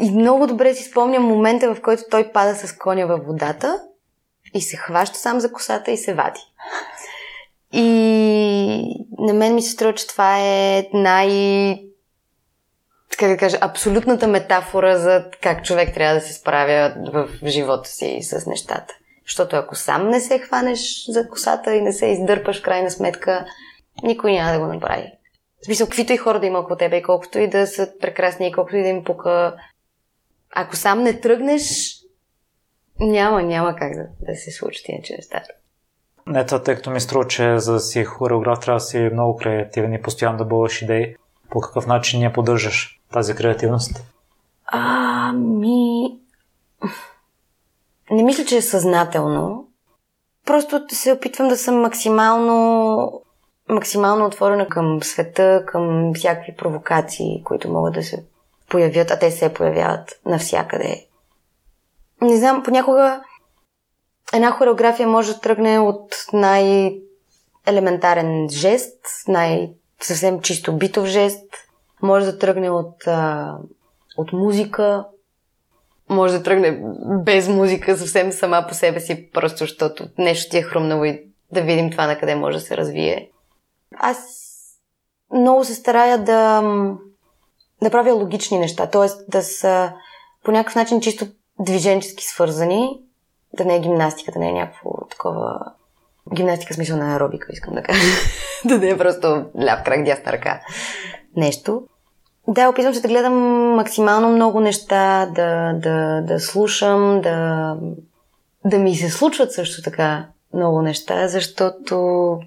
И много добре си спомням момента, в който той пада с коня във водата и се хваща сам за косата и се вади. И на мен ми се струва, че това е най... как да кажа, абсолютната метафора за как човек трябва да се справя в живота си с нещата. Защото ако сам не се хванеш за косата и не се издърпаш в крайна сметка, никой няма да го направи. В смисъл, каквито и хора да има около тебе, и колкото и да са прекрасни, и колкото и да им пука, ако сам не тръгнеш, няма, няма как да, да се случи иначе нещата. Ето, тъй като ми струва, че за да си хореограф трябва да си много креативен и постоянно да бъдеш идеи. По какъв начин я поддържаш тази креативност? Ами... Не мисля, че е съзнателно. Просто се опитвам да съм максимално максимално отворена към света, към всякакви провокации, които могат да се появят, а те се появяват навсякъде. Не знам, понякога една хореография може да тръгне от най-елементарен жест, най- съвсем чисто битов жест, може да тръгне от, а, от музика, може да тръгне без музика, съвсем сама по себе си, просто защото нещо ти е хрумнало и да видим това на къде може да се развие. Аз много се старая да, да правя логични неща, т.е. да са по някакъв начин чисто движенчески свързани, да не е гимнастика, да не е някакво такова гимнастика смисъл на аеробика, искам да кажа. да не е просто ляв крак, дясна ръка. Нещо. Да, опитвам се да гледам максимално много неща, да, да, да слушам, да, да ми се случват също така много неща, защото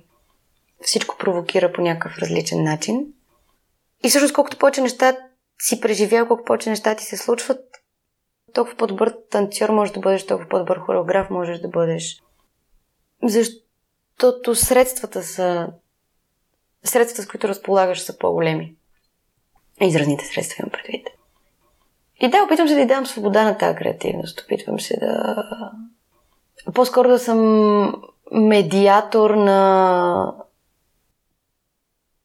всичко провокира по някакъв различен начин. И всъщност колкото повече неща си преживял, колко повече неща ти се случват, толкова по-добър танцор можеш да бъдеш, толкова по-добър хореограф можеш да бъдеш. Защото средствата са... Средствата, с които разполагаш, са по-големи. Изразните средства имам предвид. И да, опитвам се да й дам свобода на тази креативност. Опитвам се да... По-скоро да съм медиатор на...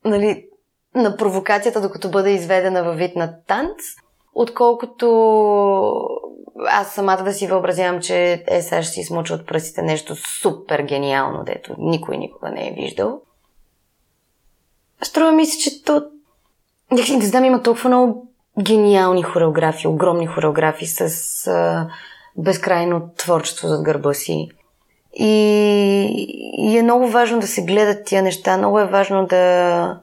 Нали, на провокацията, докато бъде изведена във вид на танц, отколкото аз самата да си въобразявам, че е, сега ще си смуча от пръстите нещо супер гениално, дето никой никога не е виждал. Струва ми се, че то... Не знам, има толкова много гениални хореографии, огромни хореографии с а, безкрайно творчество зад гърба си. И, и е много важно да се гледат тия неща, много е важно да,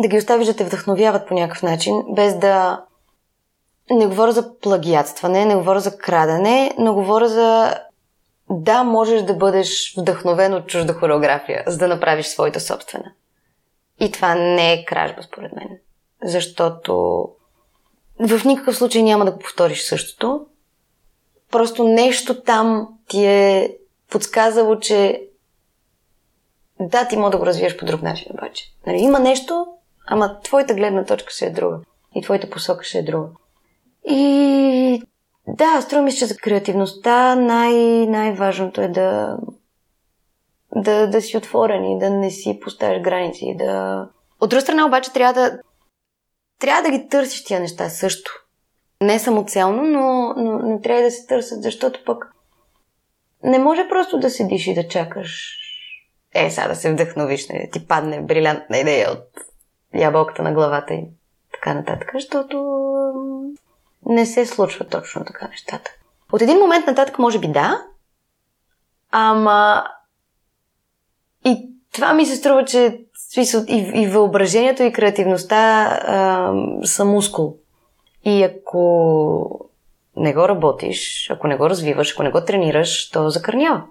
да ги оставиш да те вдъхновяват по някакъв начин, без да не говоря за плагиатстване, не говоря за крадене, но говоря за да, можеш да бъдеш вдъхновен от чужда хореография, за да направиш своята собствена. И това не е кражба, според мен. Защото в никакъв случай няма да го повториш същото. Просто нещо там ти е подсказало, че да, ти може да го развиеш по друг начин, обаче. Нали, има нещо, ама твоята гледна точка ще е друга. И твоята посока ще е друга. И да, струва ми се, че за креативността най- най-важното е да, да, да си отворен и да не си поставяш граници. Да... От друга страна обаче трябва да, трябва да ги търсиш тия неща също. Не самоцелно, но, но, но трябва да се търсят, защото пък не може просто да седиш и да чакаш е, сега да се вдъхновиш, не, ти падне брилянтна идея от ябълката на главата и така нататък, защото не се случва точно така нещата. От един момент нататък може би да, ама и това ми се струва, че и, и въображението и креативността а, са мускул. И ако не го работиш, ако не го развиваш, ако не го тренираш, то закърнява.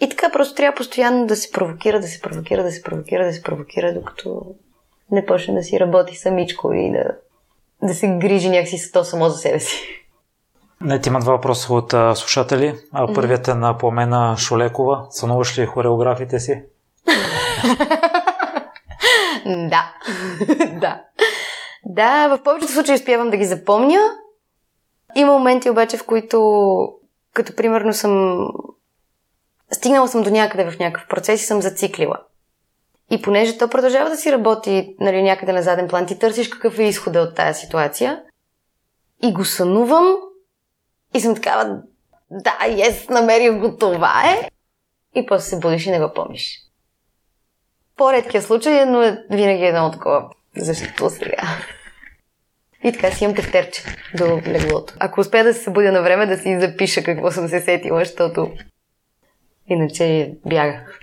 И така просто трябва постоянно да се провокира, да се провокира, да се провокира, да се провокира, докато не почне да си работи самичко и да да се грижи някакси то само за себе си. Не, ти има два въпроса от а, слушатели. А, първият е на Пламена Шолекова. Сънуваш ли хореографите си? да. да. Да, в повечето случаи успявам да ги запомня. Има моменти обаче, в които, като примерно съм стигнала съм до някъде в някакъв процес и съм зациклила. И понеже то продължава да си работи нали, някъде на заден план, ти търсиш какъв е изхода от тази ситуация и го сънувам и съм такава, да, ес, намерих го, това е. И после се будиш и не го помниш. По-редкия случай, но е винаги едно такова. Защо сега? И така си имам тефтерче до леглото. Ако успея да се събудя на време, да си запиша какво съм се сетила, защото иначе бягах.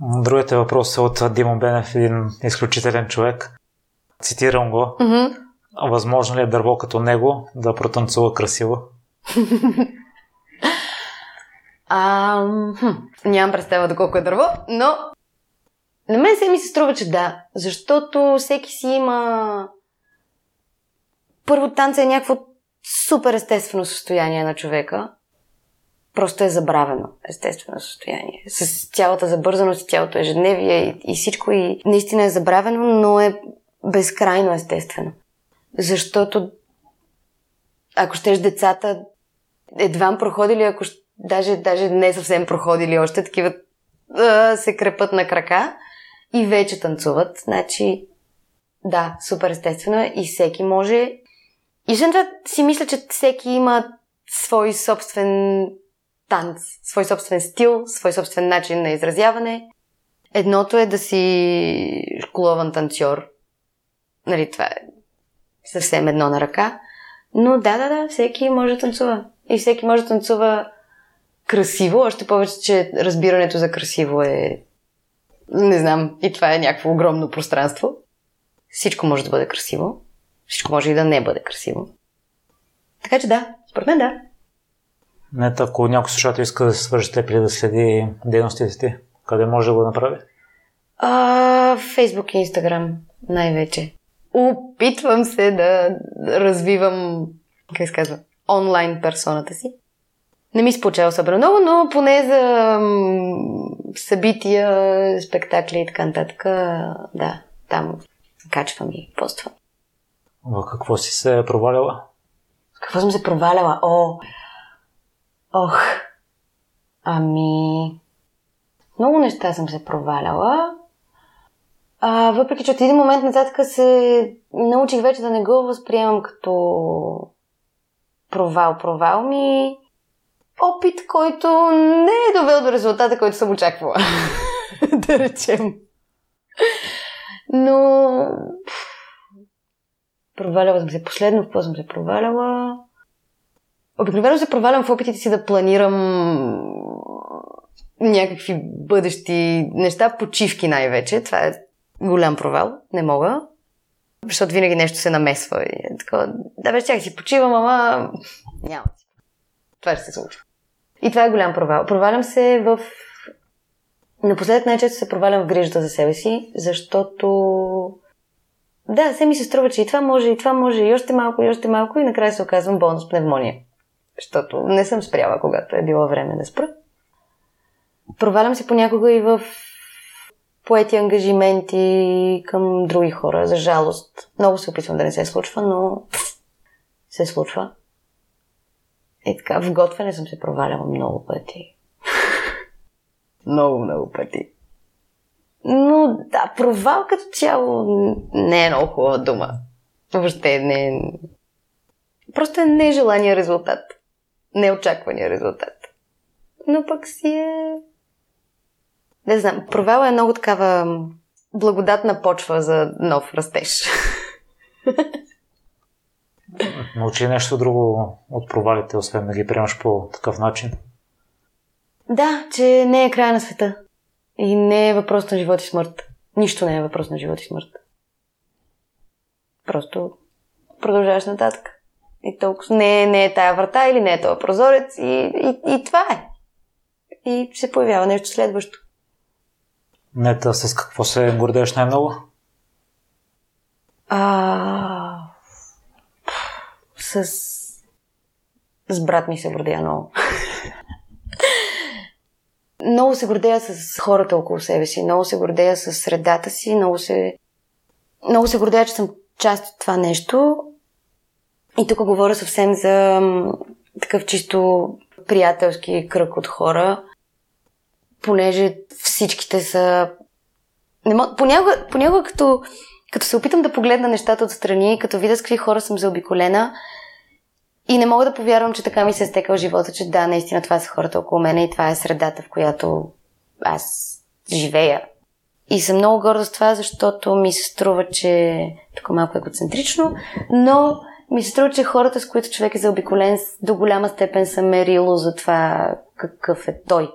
Другият въпрос е от Димо Бенев, един изключителен човек. Цитирам го. Mm-hmm. Възможно ли е дърво като него да протанцува красиво? а, хм, нямам представа доколко е дърво, но на мен се ми се струва, че да. Защото всеки си има... Първо танца е някакво супер естествено състояние на човека. Просто е забравено естествено състояние. С цялата забързаност и цялото ежедневие и, и всичко и наистина е забравено, но е безкрайно естествено. Защото ако щеш децата едва проходили, ако даже, даже не съвсем проходили още, такива се крепат на крака и вече танцуват. Значи, да, супер естествено е и всеки може. И освен си мисля, че всеки има свой собствен танц, свой собствен стил, свой собствен начин на изразяване. Едното е да си школован танцор. Нали, това е съвсем едно на ръка. Но да, да, да, всеки може да танцува. И всеки може да танцува красиво, още повече, че разбирането за красиво е не знам, и това е някакво огромно пространство. Всичко може да бъде красиво. Всичко може и да не бъде красиво. Така че да, според мен да. Не, ако някой слушател иска да се свържи теб или да следи дейностите ти, къде може да го направи? А, Фейсбук и Инстаграм най-вече. Опитвам се да развивам, как се казва, онлайн персоната си. Не ми се получава особено много, но поне за събития, спектакли и така нататък, да, там качвам и поствам. В какво си се проваляла? Какво съм се проваляла? О, ох, ами, много неща съм се проваляла. А, въпреки, че от един момент нататък се научих вече да не го възприемам като провал. Провал ми опит, който не е довел до резултата, който съм очаквала. да речем. Но... Проваляла съм се последно, в какво съм се проваляла. Обикновено се провалям в опитите си да планирам някакви бъдещи неща, почивки най-вече. Това е голям провал. Не мога. Защото винаги нещо се намесва. И е такова, да, вече си почивам, ама няма си. Това ще се случва. И това е голям провал. Провалям се в... Напоследък най-често се провалям в грижата за себе си, защото... Да, се ми се струва, че и това може, и това може, и още малко, и още малко, и накрая се оказвам болна с пневмония. Защото не съм спряла, когато е било време да спра. Провалям се понякога и в поети ангажименти към други хора, за жалост. Много се опитвам да не се случва, но се случва. И така, в готвене съм се проваляла много пъти. много, много пъти. Но да, провал като цяло не е много хубава дума. Въобще не е... Просто е нежелания резултат. Неочаквания резултат. Но пък си е... Не знам, провал е много такава благодатна почва за нов растеж. Научи нещо друго от провалите, освен да ги приемаш по такъв начин? Да, че не е края на света. И не е въпрос на живот и смърт. Нищо не е въпрос на живот и смърт. Просто продължаваш нататък. И толкова не, е, не е тая врата или не е този прозорец и, и, и това е. И се появява нещо следващо. Нета, с какво се гордееш най-много? А, с... С брат ми се гордея много. много се гордея с хората около себе си, много се гордея с средата си, много се... Много се гордея, че съм част от това нещо. И тук говоря съвсем за такъв чисто приятелски кръг от хора, понеже всичките са... Не мог... понякога, понякога като, като се опитам да погледна нещата отстрани, като видя с какви хора съм заобиколена, и не мога да повярвам, че така ми се е стекал живота, че да, наистина това са хората около мен и това е средата, в която аз живея. И съм много горда с това, защото ми се струва, че тук малко егоцентрично, но ми се струва, че хората, с които човек е заобиколен, до голяма степен са мерило за това какъв е той.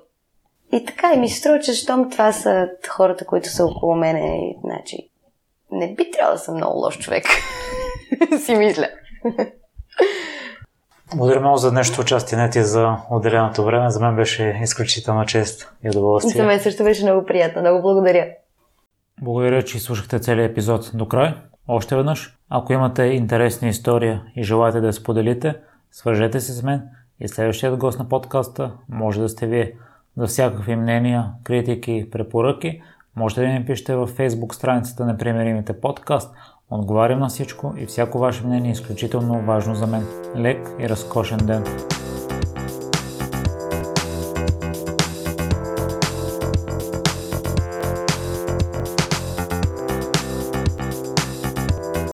И така, и ми се струва, че щом това са хората, които са около мене, значи не би трябвало да съм много лош човек. си мисля. Благодаря много за днешното участие, не ти за отделеното време. За мен беше изключителна чест и удоволствие. За мен също беше много приятно. Много благодаря. Благодаря, че слушахте целият епизод до край. Още веднъж, ако имате интересна история и желаете да я споделите, свържете се с мен и следващият гост на подкаста може да сте вие. За всякакви мнения, критики, препоръки, можете да ни пишете във Facebook страницата на Примеримите подкаст. Отговарям на всичко и всяко ваше мнение е изключително важно за мен. Лек и разкошен ден!